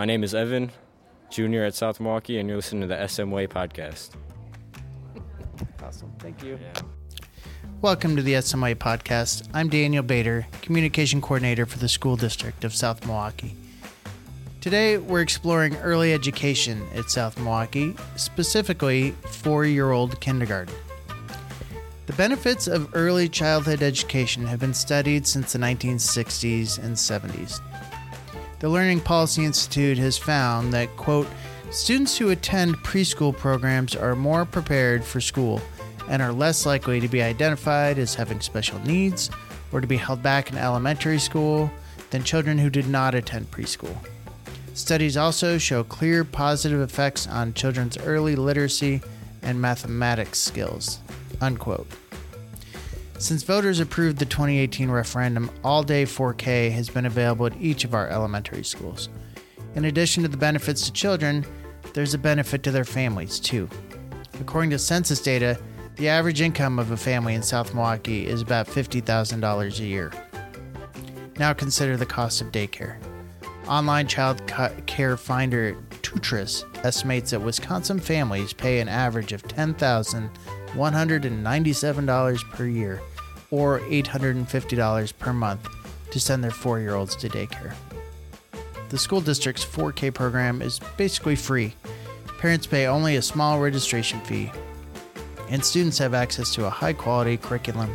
My name is Evan, junior at South Milwaukee, and you're listening to the SM Way podcast. Awesome. Thank you. Welcome to the SM Way podcast. I'm Daniel Bader, Communication Coordinator for the School District of South Milwaukee. Today, we're exploring early education at South Milwaukee, specifically four year old kindergarten. The benefits of early childhood education have been studied since the 1960s and 70s. The Learning Policy Institute has found that, quote, students who attend preschool programs are more prepared for school and are less likely to be identified as having special needs or to be held back in elementary school than children who did not attend preschool. Studies also show clear positive effects on children's early literacy and mathematics skills. Unquote. Since voters approved the 2018 referendum, all day 4K has been available at each of our elementary schools. In addition to the benefits to children, there's a benefit to their families too. According to census data, the average income of a family in South Milwaukee is about $50,000 a year. Now consider the cost of daycare. Online child care finder Tootris estimates that Wisconsin families pay an average of $10,197 per year or $850 per month to send their four year olds to daycare. The school district's 4K program is basically free. Parents pay only a small registration fee, and students have access to a high quality curriculum,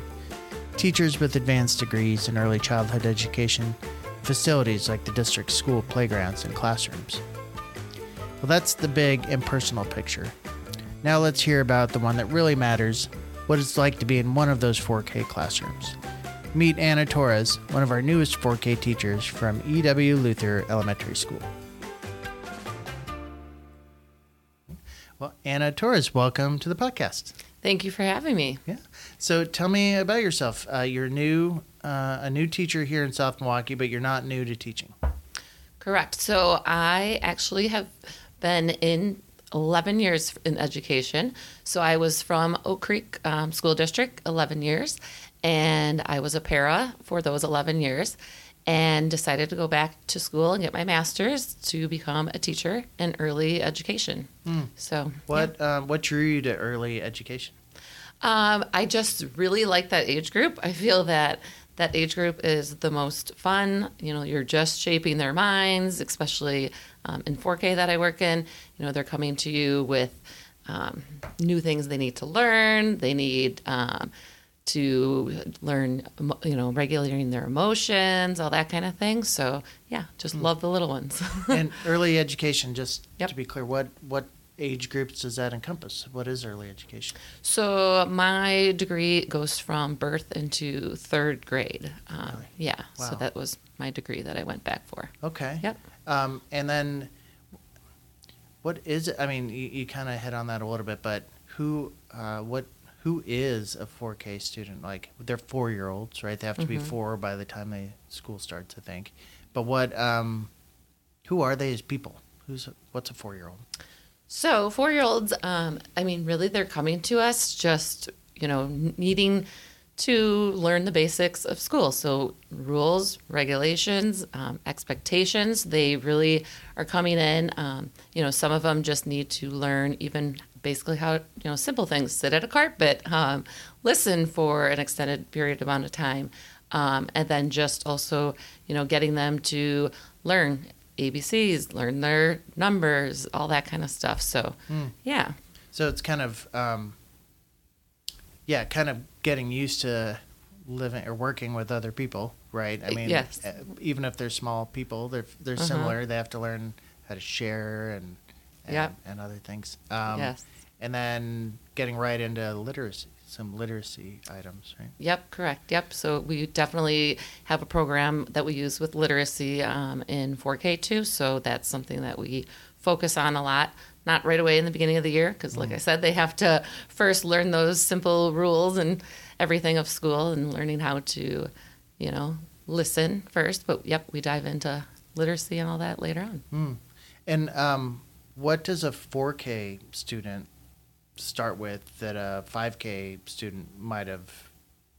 teachers with advanced degrees in early childhood education, facilities like the district's school playgrounds and classrooms. Well, that's the big impersonal picture. Now let's hear about the one that really matters what it's like to be in one of those 4K classrooms. Meet Anna Torres, one of our newest 4K teachers from E.W. Luther Elementary School. Well, Anna Torres, welcome to the podcast. Thank you for having me. Yeah. So tell me about yourself. Uh, you're new, uh, a new teacher here in South Milwaukee, but you're not new to teaching. Correct. So I actually have been in 11 years in education. So I was from Oak Creek um, School District 11 years, and I was a para for those 11 years and decided to go back to school and get my master's to become a teacher in early education. Mm. So, what yeah. um, what drew you to early education? Um, I just really like that age group. I feel that that age group is the most fun. You know, you're just shaping their minds, especially um, in 4K that I work in. You know, they're coming to you with um, new things they need to learn. They need um, to learn, you know, regulating their emotions, all that kind of thing. So yeah, just mm. love the little ones. and early education, just yep. to be clear, what what age groups does that encompass? What is early education? So my degree goes from birth into third grade. Um, really? Yeah. Wow. So that was my degree that I went back for. Okay. Yep. Um, and then, what is it? I mean, you, you kind of hit on that a little bit, but who, uh, what who is a 4K student? Like they're four year olds, right? They have to mm-hmm. be four by the time they school starts, I think. But what, um, who are they as people? Who's what's a four year old? So four year olds, um, I mean, really, they're coming to us just you know needing to learn the basics of school. So rules, regulations, um, expectations. They really are coming in. Um, you know, some of them just need to learn even basically how you know simple things sit at a carpet um, listen for an extended period amount of time um, and then just also you know getting them to learn abcs learn their numbers all that kind of stuff so mm. yeah so it's kind of um, yeah kind of getting used to living or working with other people right i mean yes. Even if they're small people they're they're uh-huh. similar they have to learn how to share and and, yep. and other things. Um, yes and then getting right into literacy some literacy items, right? Yep, correct. Yep. So we definitely have a program that we use with literacy um, in 4K too. So that's something that we focus on a lot. Not right away in the beginning of the year, because like mm. I said, they have to first learn those simple rules and everything of school and learning how to, you know, listen first. But yep, we dive into literacy and all that later on. Mm. And um, what does a 4K student start with that a 5K student might have.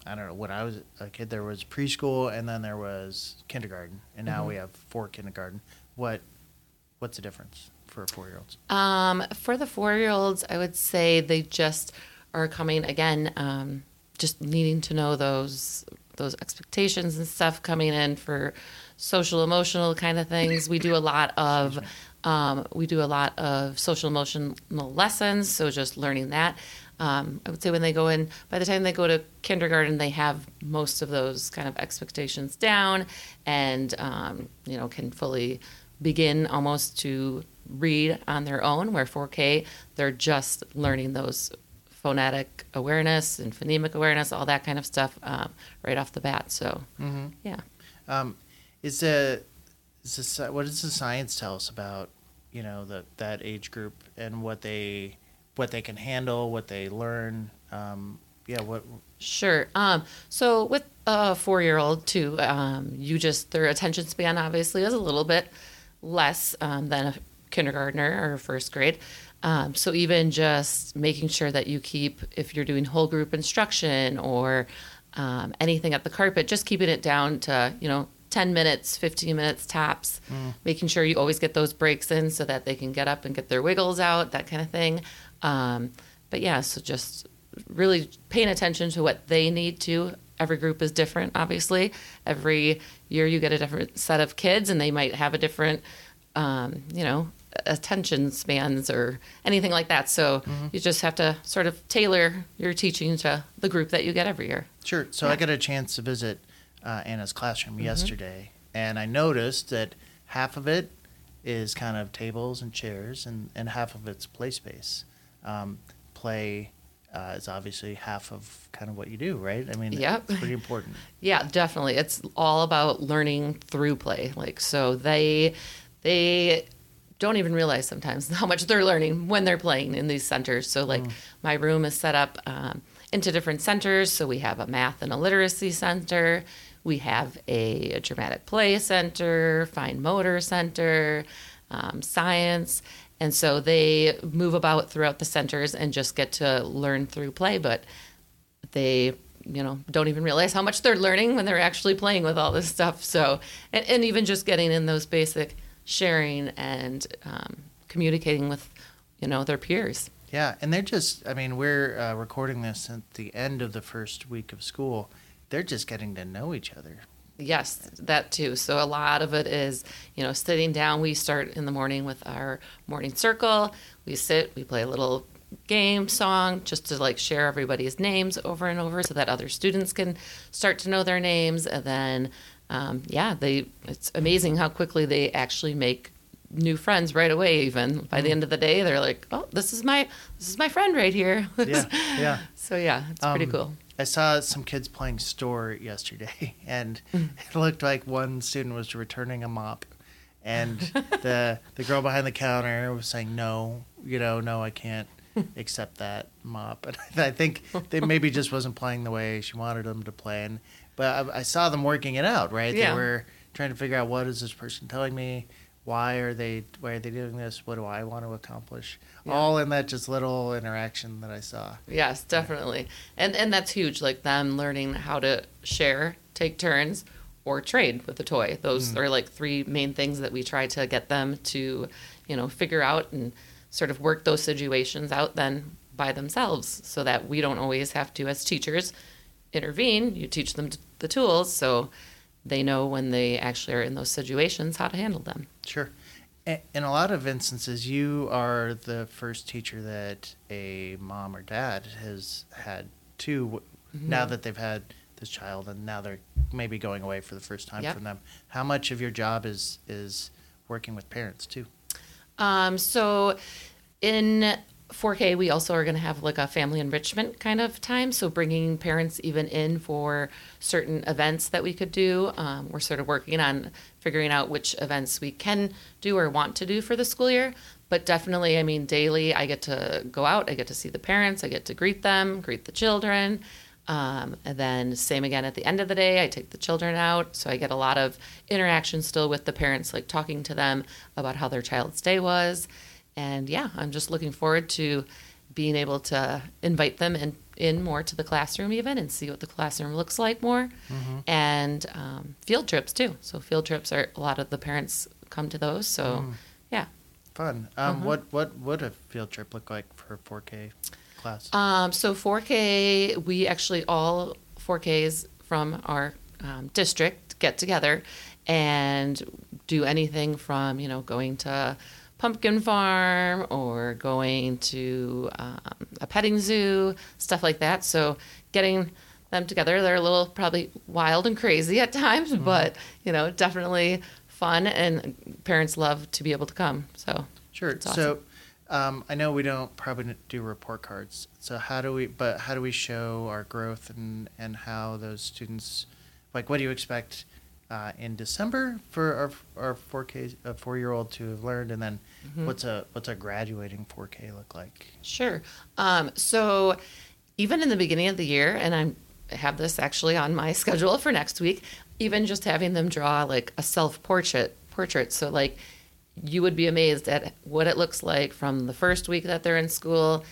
I don't know. When I was a kid, there was preschool and then there was kindergarten, and now mm-hmm. we have four kindergarten. What what's the difference for four year olds? Um, for the four year olds, I would say they just are coming again, um, just needing to know those those expectations and stuff coming in for social emotional kind of things. We do a lot of um, we do a lot of social emotional lessons, so just learning that. Um, I would say when they go in, by the time they go to kindergarten, they have most of those kind of expectations down, and um, you know can fully begin almost to read on their own. Where 4K, they're just learning those phonetic awareness and phonemic awareness, all that kind of stuff um, right off the bat. So, Mm-hmm. yeah. Um, is the what does the science tell us about you know the that age group and what they what they can handle, what they learn? Um, yeah, what Sure. Um, so with a four-year-old too, um, you just their attention span obviously is a little bit less um, than a kindergartner or first grade. Um, so even just making sure that you keep, if you're doing whole group instruction or um, anything at the carpet, just keeping it down to you know 10 minutes, 15 minutes tops. Making sure you always get those breaks in so that they can get up and get their wiggles out, that kind of thing. Um, but yeah, so just really paying attention to what they need to. Every group is different, obviously. Every year you get a different set of kids, and they might have a different, um, you know, attention spans or anything like that. So you just have to sort of tailor your teaching to the group that you get every year. Sure. So I got a chance to visit uh, Anna's classroom yesterday, and I noticed that half of it is kind of tables and chairs, and, and half of it's play space. Um, play uh, is obviously half of kind of what you do, right? I mean, Yep. it's pretty important. Yeah, definitely. It's all about learning through play. Like so they they don't even realize sometimes how much they're learning when they're playing in these centers. So like my room is set up um, into different centers. So we have a math and a literacy center. We have a, a dramatic play center, fine motor center, um, science. And so they move about throughout the centers and just get to learn through play. But they you know don't even realize how much they're learning when they're actually playing with all this stuff so and, and even just getting in those basic sharing and um, communicating with you know their peers Yeah, and they're just, I mean, we're uh, recording this at the end of the first week of school. They're just getting to know each other. yes that too. So a lot of it is you know sitting down. We start in the morning with our morning circle. We sit we play a little game song just to like share everybody's names over and over so that other students can start to know their names. And then um, yeah they it's amazing how quickly they actually make new friends right away even. By the end of the day they're like oh this is my this is my friend right here. Yeah, yeah. so yeah it's pretty Um, cool I saw some kids playing store yesterday, and mm-hmm. it looked like one student was returning a mop, and the the girl behind the counter was saying, "No, you know, no, I can't accept that mop." And I think they maybe just wasn't playing the way she wanted them to play. And but I, I saw them working it out. Right? Yeah. They were trying to figure out what is this person telling me. Why are they why are they doing this? What do I want to accomplish? Yeah. All in that just little interaction that I saw. Yes, definitely. And and that's huge like them learning how to share, take turns or trade with the toy. Those mm. are like three main things that we try to get them to, you know, figure out and sort of work those situations out then by themselves so that we don't always have to as teachers intervene. You teach them the tools so they know when they actually are in those situations how to handle them. Sure. In a lot of instances, you are the first teacher that a mom or dad has had too. Mm-hmm. Now that they've had this child, and now they're maybe going away for the first time Yep. from them. How much of your job is is working with parents too? Um, so in 4K, we also are going to have like a family enrichment kind of time. So bringing parents even in for certain events that we could do. Um, we're sort of working on figuring out which events we can do or want to do for the school year. But definitely, I mean, daily I get to go out, I get to see the parents, I get to greet them, greet the children. Um, and then same again at the end of the day, I take the children out, so I get a lot of interaction still with the parents, like talking to them about how their child's day was. And yeah, I'm just looking forward to being able to invite them in, in more to the classroom even and see what the classroom looks like more. And um, field trips too. So field trips are a lot of the parents come to those. So Yeah. Fun. Um, What what would a field trip look like for a 4K class? Um, so 4K, we actually all 4Ks from our um, district get together and do anything from you know going to pumpkin farm or going to um, a petting zoo, stuff like that. So getting them together, they're a little probably wild and crazy at times, but you know definitely fun and parents love to be able to come. So Sure. It's So, um, I know we don't probably do report cards. So how do we? But how do we show our growth and and how those students, like, what do you expect uh, in December for our our four K a four year old to have learned, and then Mm-hmm. what's a what's a graduating four K look like? Sure. Um, so even in the beginning of the year, and I'm, I have this actually on my schedule for next week, even just having them draw like a self portrait portrait. So like you would be amazed at what it looks like from the first week that they're in school,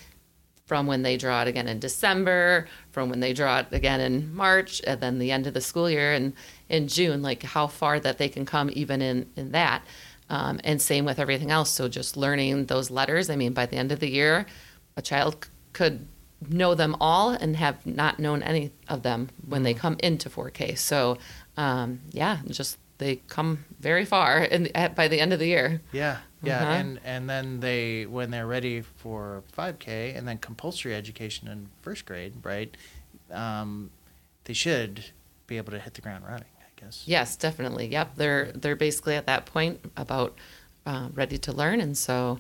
from when they draw it again in December, from when they draw it again in March, and then the end of the school year and in June, like how far that they can come even in, in that. Um, and same with everything else. So just learning those letters. I mean, by the end of the year, a child could know them all and have not known any of them when they come into 4K. So, um, yeah, just they come very far in, at, by the end of the year. Yeah, yeah, Uh-huh. and and then they when they're ready for 5K and then compulsory education in first grade, right? Um, they should be able to hit the ground running, I guess. Yes, definitely. Yep, they're they're basically at that point about uh, ready to learn, and so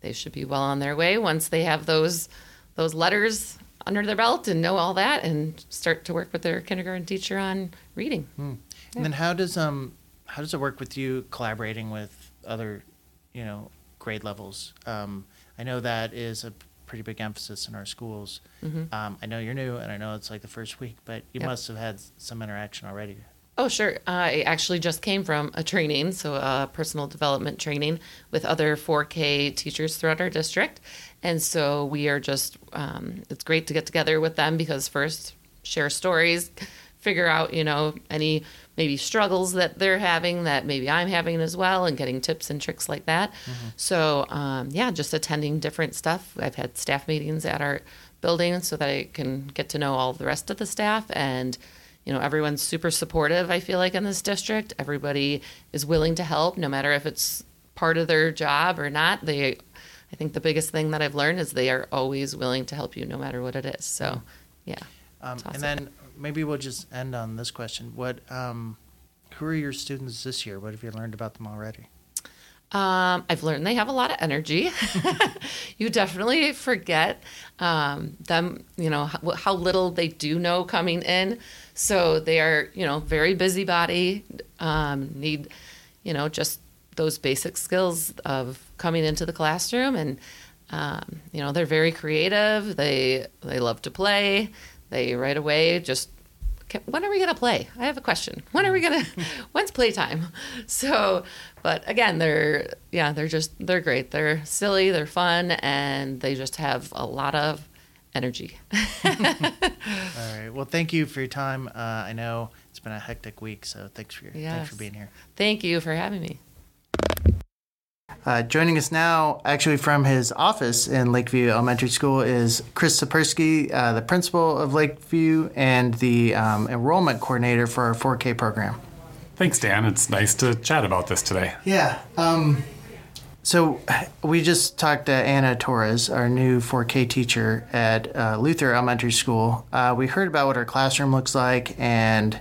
they should be well on their way once they have those those letters under their belt and know all that, and start to work with their kindergarten teacher on reading. And then how does um how does it work with you collaborating with other, you know, grade levels? Um, I know that is a pretty big emphasis in our schools. Um, I know you're new, and I know it's like the first week, but you Yep. must have had some interaction already. Oh, sure. I actually just came from a training, so a personal development training with other 4K teachers throughout our district. And so we are just, um, it's great to get together with them because first, share stories, figure out, you know, any maybe struggles that they're having that maybe I'm having as well, and getting tips and tricks like that. So, um, yeah, just attending different stuff. I've had staff meetings at our building so that I can get to know all the rest of the staff and you know everyone's super supportive i feel like in this district everybody is willing to help no matter if it's part of their job or not they i think the biggest thing that i've learned is they are always willing to help you no matter what it is so yeah Um, awesome. And then maybe we'll just end on this question: What, um, who are your students this year? What have you learned about them already? Um, I've learned they have a lot of energy. you definitely forget um, them, you know, how, how little they do know coming in. So they are, you know, very busybody, um, need, you know, just those basic skills of coming into the classroom. And, um, you know, they're very creative. They, they love to play. They right away just "Okay, when are we going to play? I have a question. When are we going to, when's playtime? So, but again, they're, yeah, they're just, they're great. They're silly, they're fun, and they just have a lot of energy. All right. Well, thank you for your time. Uh, I know it's been a hectic week, so thanks for your, thanks for being here. Thank you for having me. Uh, joining us now, actually from his office in Lakeview Elementary School, is Chris Sapersky, uh, the principal of Lakeview and the um, enrollment coordinator for our 4K program. Thanks, Dan. It's nice to chat about this today. Yeah. Um, so we just talked to Anna Torres, our new 4K teacher at uh, Luther Elementary School. Uh, we heard about what her classroom looks like and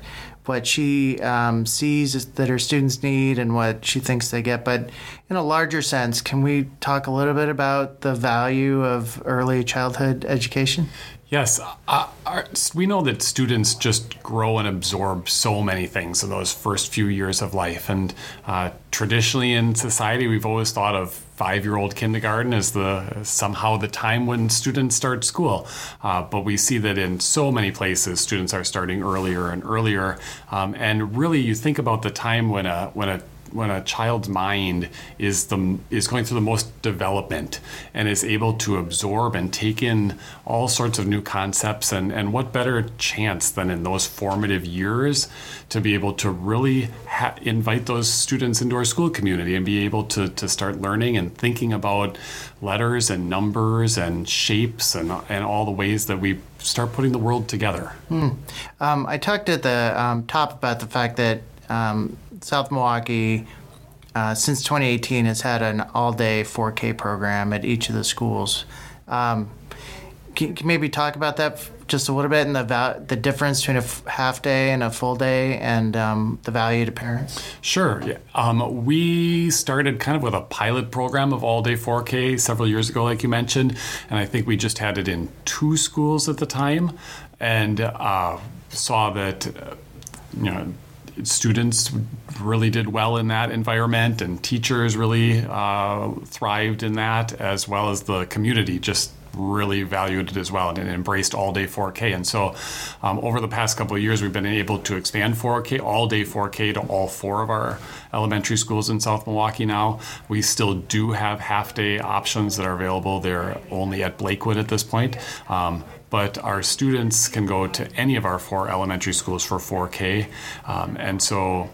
what she um, sees that her students need and what she thinks they get. But in a larger sense, can we talk a little bit about the value of early childhood education? Yes, uh, our, we know that students just grow and absorb so many things in those first few years of life. And uh, traditionally in society, we've always thought of five-year-old kindergarten as the somehow the time when students start school. Uh, but we see that in so many places, students are starting earlier and earlier. Um, and really, you think about the time when a when a when a child's mind is the is going through the most development and is able to absorb and take in all sorts of new concepts and and what better chance than in those formative years to be able to really ha- invite those students into our school community and be able to to start learning and thinking about letters and numbers and shapes and and all the ways that we start putting the world together. Um, I talked at the um, top about the fact that um, South Milwaukee, uh, since 2018, has had an all-day 4K program at each of the schools. Um, can, can maybe talk about that just a little bit and the the difference between a f- half day and a full day and um, the value to parents? Sure. Yeah. Um, we started kind of with a pilot program of all day 4K several years ago, like you mentioned, and I think we just had it in two schools at the time, and uh, saw that uh, you know students really did well in that environment, and teachers really uh, thrived in that, as well as the community just really valued it as well and embraced all day 4K. And so, um, over the past couple of years, we've been able to expand 4K, all day 4K, to all four of our elementary schools in South Milwaukee now. We still do have half day options that are available. They're only at Blakewood at this point. Um, but our students can go to any of our four elementary schools for 4K. Um, and so,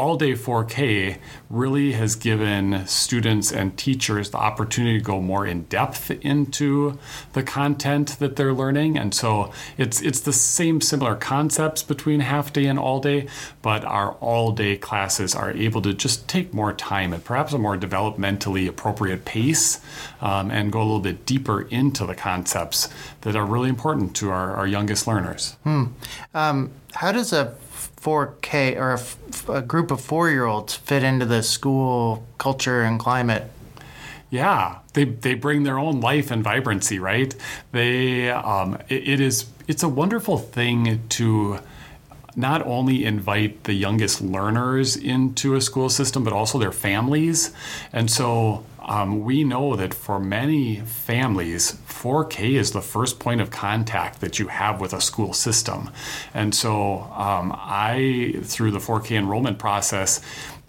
all day 4K really has given students and teachers the opportunity to go more in depth into the content that they're learning. And so it's it's the same similar concepts between half day and all day, but our all day classes are able to just take more time at perhaps a more developmentally appropriate pace um, and go a little bit deeper into the concepts that are really important to our, our youngest learners. Um, how does a 4K or a, a group of four-year-olds fit into the school culture and climate? Yeah, they they bring their own life and vibrancy, right? They um, it, it is it's a wonderful thing to not only invite the youngest learners into a school system, but also their families. And so um, we know that for many families, 4K is the first point of contact that you have with a school system. And so um, I, through the 4K enrollment process,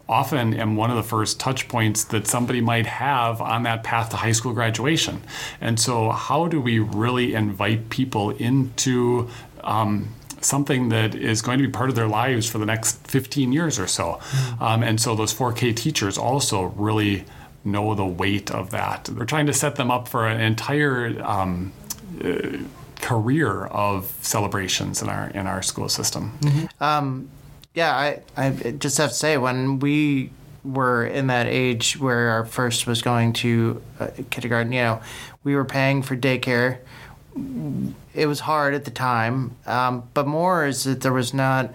often am one of the first touch points that somebody might have on that path to high school graduation. And so, how do we really invite people into um, something that is going to be part of their lives for the next 15 years or so? Um, and so, those 4K teachers also really know the weight of that. We're trying to set them up for an entire um, uh, career of celebrations in our in our school system. Yeah, I, I just have to say, when we were in that age where our first was going to uh, kindergarten, you know, we were paying for daycare. It was hard at the time, um, but more is that there was not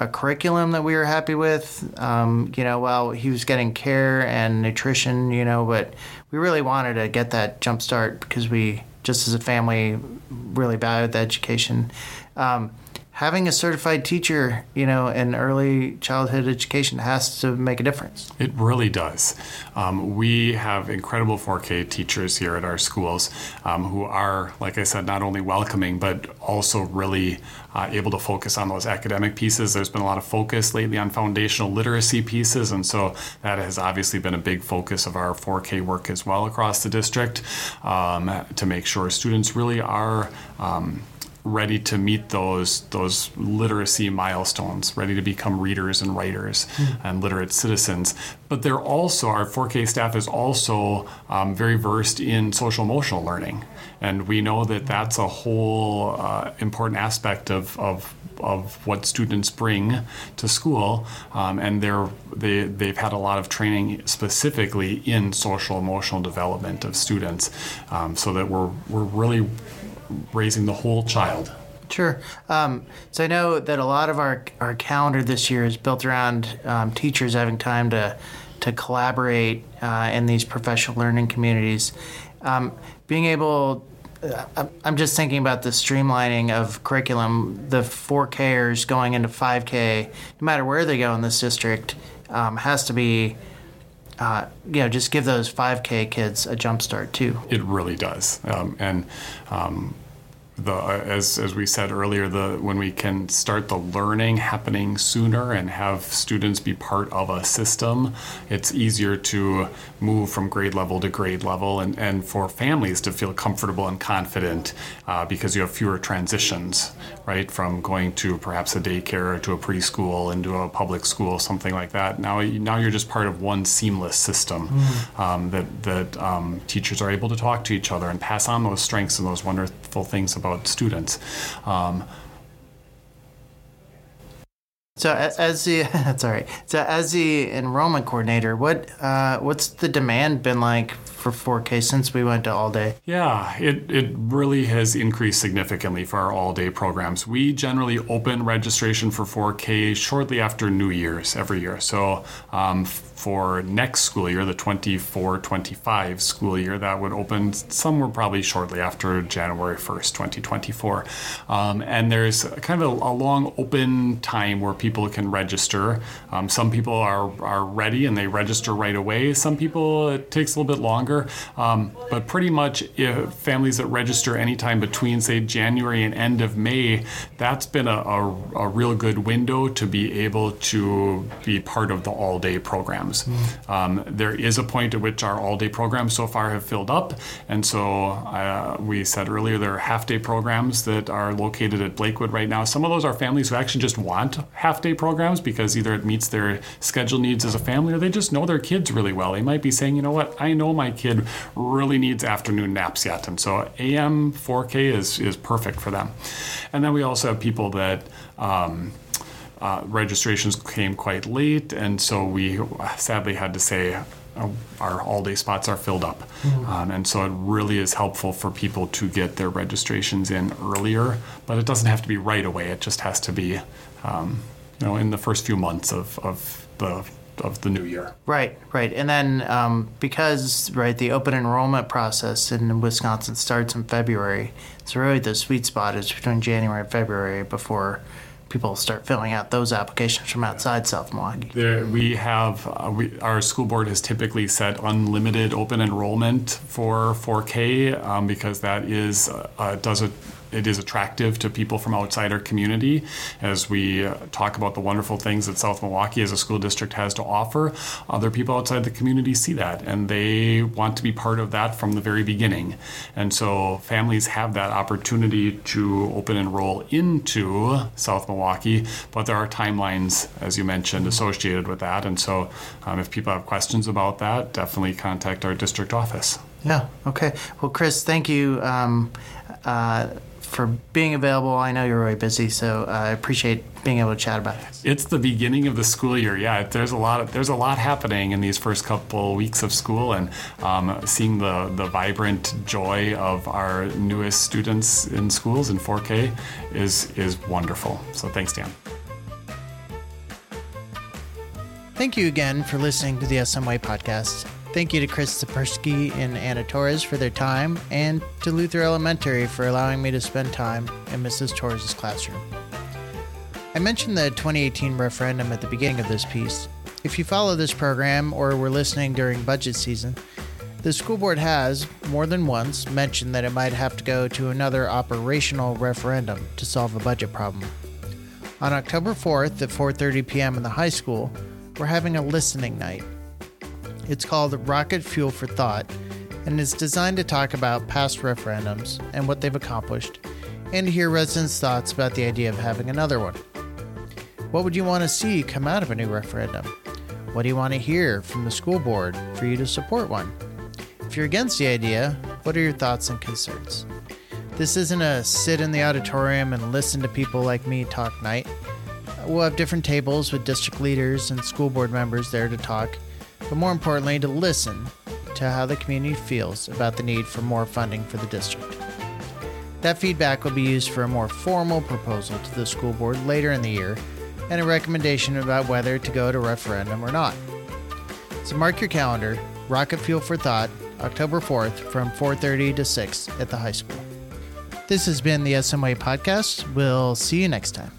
a curriculum that we were happy with. Um, you know, while he was getting care and nutrition, you know, but we really wanted to get that jump start because we, just as a family, really valued the education. Um, having a certified teacher, you know, in early childhood education has to make a difference. It really does. Um, we have incredible 4K teachers here at our schools um, who are, like I said, not only welcoming, but also really uh, able to focus on those academic pieces. There's been a lot of focus lately on foundational literacy pieces, and so that has obviously been a big focus of our 4K work as well across the district um, to make sure students really are. Um, ready to meet those those literacy milestones, ready to become readers and writers and literate citizens. But they're also our 4K staff is also um, very versed in social emotional learning, and we know that that's a whole uh, important aspect of, of of what students bring to school, um, and they're they they've had a lot of training specifically in social emotional development of students, um, so that we're we're really raising the whole child. Sure. Um, so I know that a lot of our, our calendar this year is built around um, teachers having time to to collaborate uh, in these professional learning communities. Um, being able, uh, I'm- just thinking about the streamlining of curriculum. The 4Kers going into 5K, no matter where they go in this district, um, has to be, uh, you know, just give those 5K kids a jump start too. It really does. Um, and um, the as as we said earlier, the when we can start the learning happening sooner and have students be part of a system, it's easier to move from grade level to grade level, and and for families to feel comfortable and confident uh, because you have fewer transitions, right, from going to perhaps a daycare or to a preschool into a public school, something like that. Now now you're just part of one seamless system mm-hmm. um, that that um, teachers are able to talk to each other and pass on those strengths and those wonderful things about about students. Um, so as the right. So as the enrollment coordinator, what uh, what's the demand been like for 4K since we went to all day? Yeah, it, it really has increased significantly for our all day programs. We generally open registration for 4K shortly after New Year's every year. So um, for next school year, the 24 25 school year, that would open somewhere probably shortly after January 1st, 2024. Um, and there's kind of a, a, long open time where people can register. Um, some people are, are ready and they register right away. Some people, it takes a little bit longer longer. Um, but pretty much, if families that register anytime between, say, January and end of May, that's been a, a, a real good window to be able to be part of the all day programs. Mm. Um, there is a point at which our all day programs so far have filled up. And so uh, we said earlier there are half day programs that are located at Blakewood right now. Some of those are families who actually just want half day programs because either it meets their schedule needs as a family or they just know their kids really well. They might be saying, you know what, I know my kid really needs afternoon naps yet. And so AM 4K is, is perfect for them. And then we also have people that, um, uh, registrations came quite late, and so we sadly had to say uh, our all day spots are filled up. Mm-hmm. Um, and so it really is helpful for people to get their registrations in earlier, but it doesn't have to be right away. It just has to be, um, you know, in the first few months of, of the of the new year. Right, right. And then um, because, right, the open enrollment process in Wisconsin starts in February, so really the sweet spot is between January and February before people start filling out those applications from outside South Milwaukee. There, we have uh, we, our school board has typically set unlimited open enrollment for 4K um, because that is uh, does a it is attractive to people from outside our community as we uh, talk about the wonderful things that South Milwaukee as a school district has to offer. Other people outside the community see that and they want to be part of that from the very beginning. And so families have that opportunity to open and enroll into South Milwaukee, but there are timelines, as you mentioned, associated with that. And so um, if people have questions about that, definitely contact our district office. Yeah. Okay. Well, Chris, thank you. Um, uh, for being available. I know you're really busy, so uh, I appreciate being able to chat about it. It's the beginning of the school year. Yeah, there's a lot. Of, there's a lot happening in these first couple weeks of school, and um, seeing the the vibrant joy of our newest students in schools in 4K is is wonderful. So thanks, Dan. Thank you again for listening to the SM Way podcast. Thank you to Chris Sapersky and Anna Torres for their time, and to Luther Elementary for allowing me to spend time in Mrs. Torres' classroom. I mentioned the 2018 referendum at the beginning of this piece. If you follow this program or were listening during budget season, the school board has, more than once, mentioned that it might have to go to another operational referendum to solve a budget problem. On October 4th at 4:30 p.m. in the high school, we're having a listening night it's called Rocket Fuel for Thought and is designed to talk about past referendums and what they've accomplished, and to hear residents' thoughts about the idea of having another one. What would you want to see come out of a new referendum? What do you want to hear from the school board for you to support one? If you're against the idea, what are your thoughts and concerns? This isn't a sit in the auditorium and listen to people like me talk night. We'll have different tables with district leaders and school board members there to talk but more importantly, to listen to how the community feels about the need for more funding for the district. That feedback will be used for a more formal proposal to the school board later in the year and a recommendation about whether to go to referendum or not. So mark your calendar, Rocket Fuel for Thought, October 4th from 4:30 to 6 at the high school. This has been the SM Way podcast. We'll see you next time.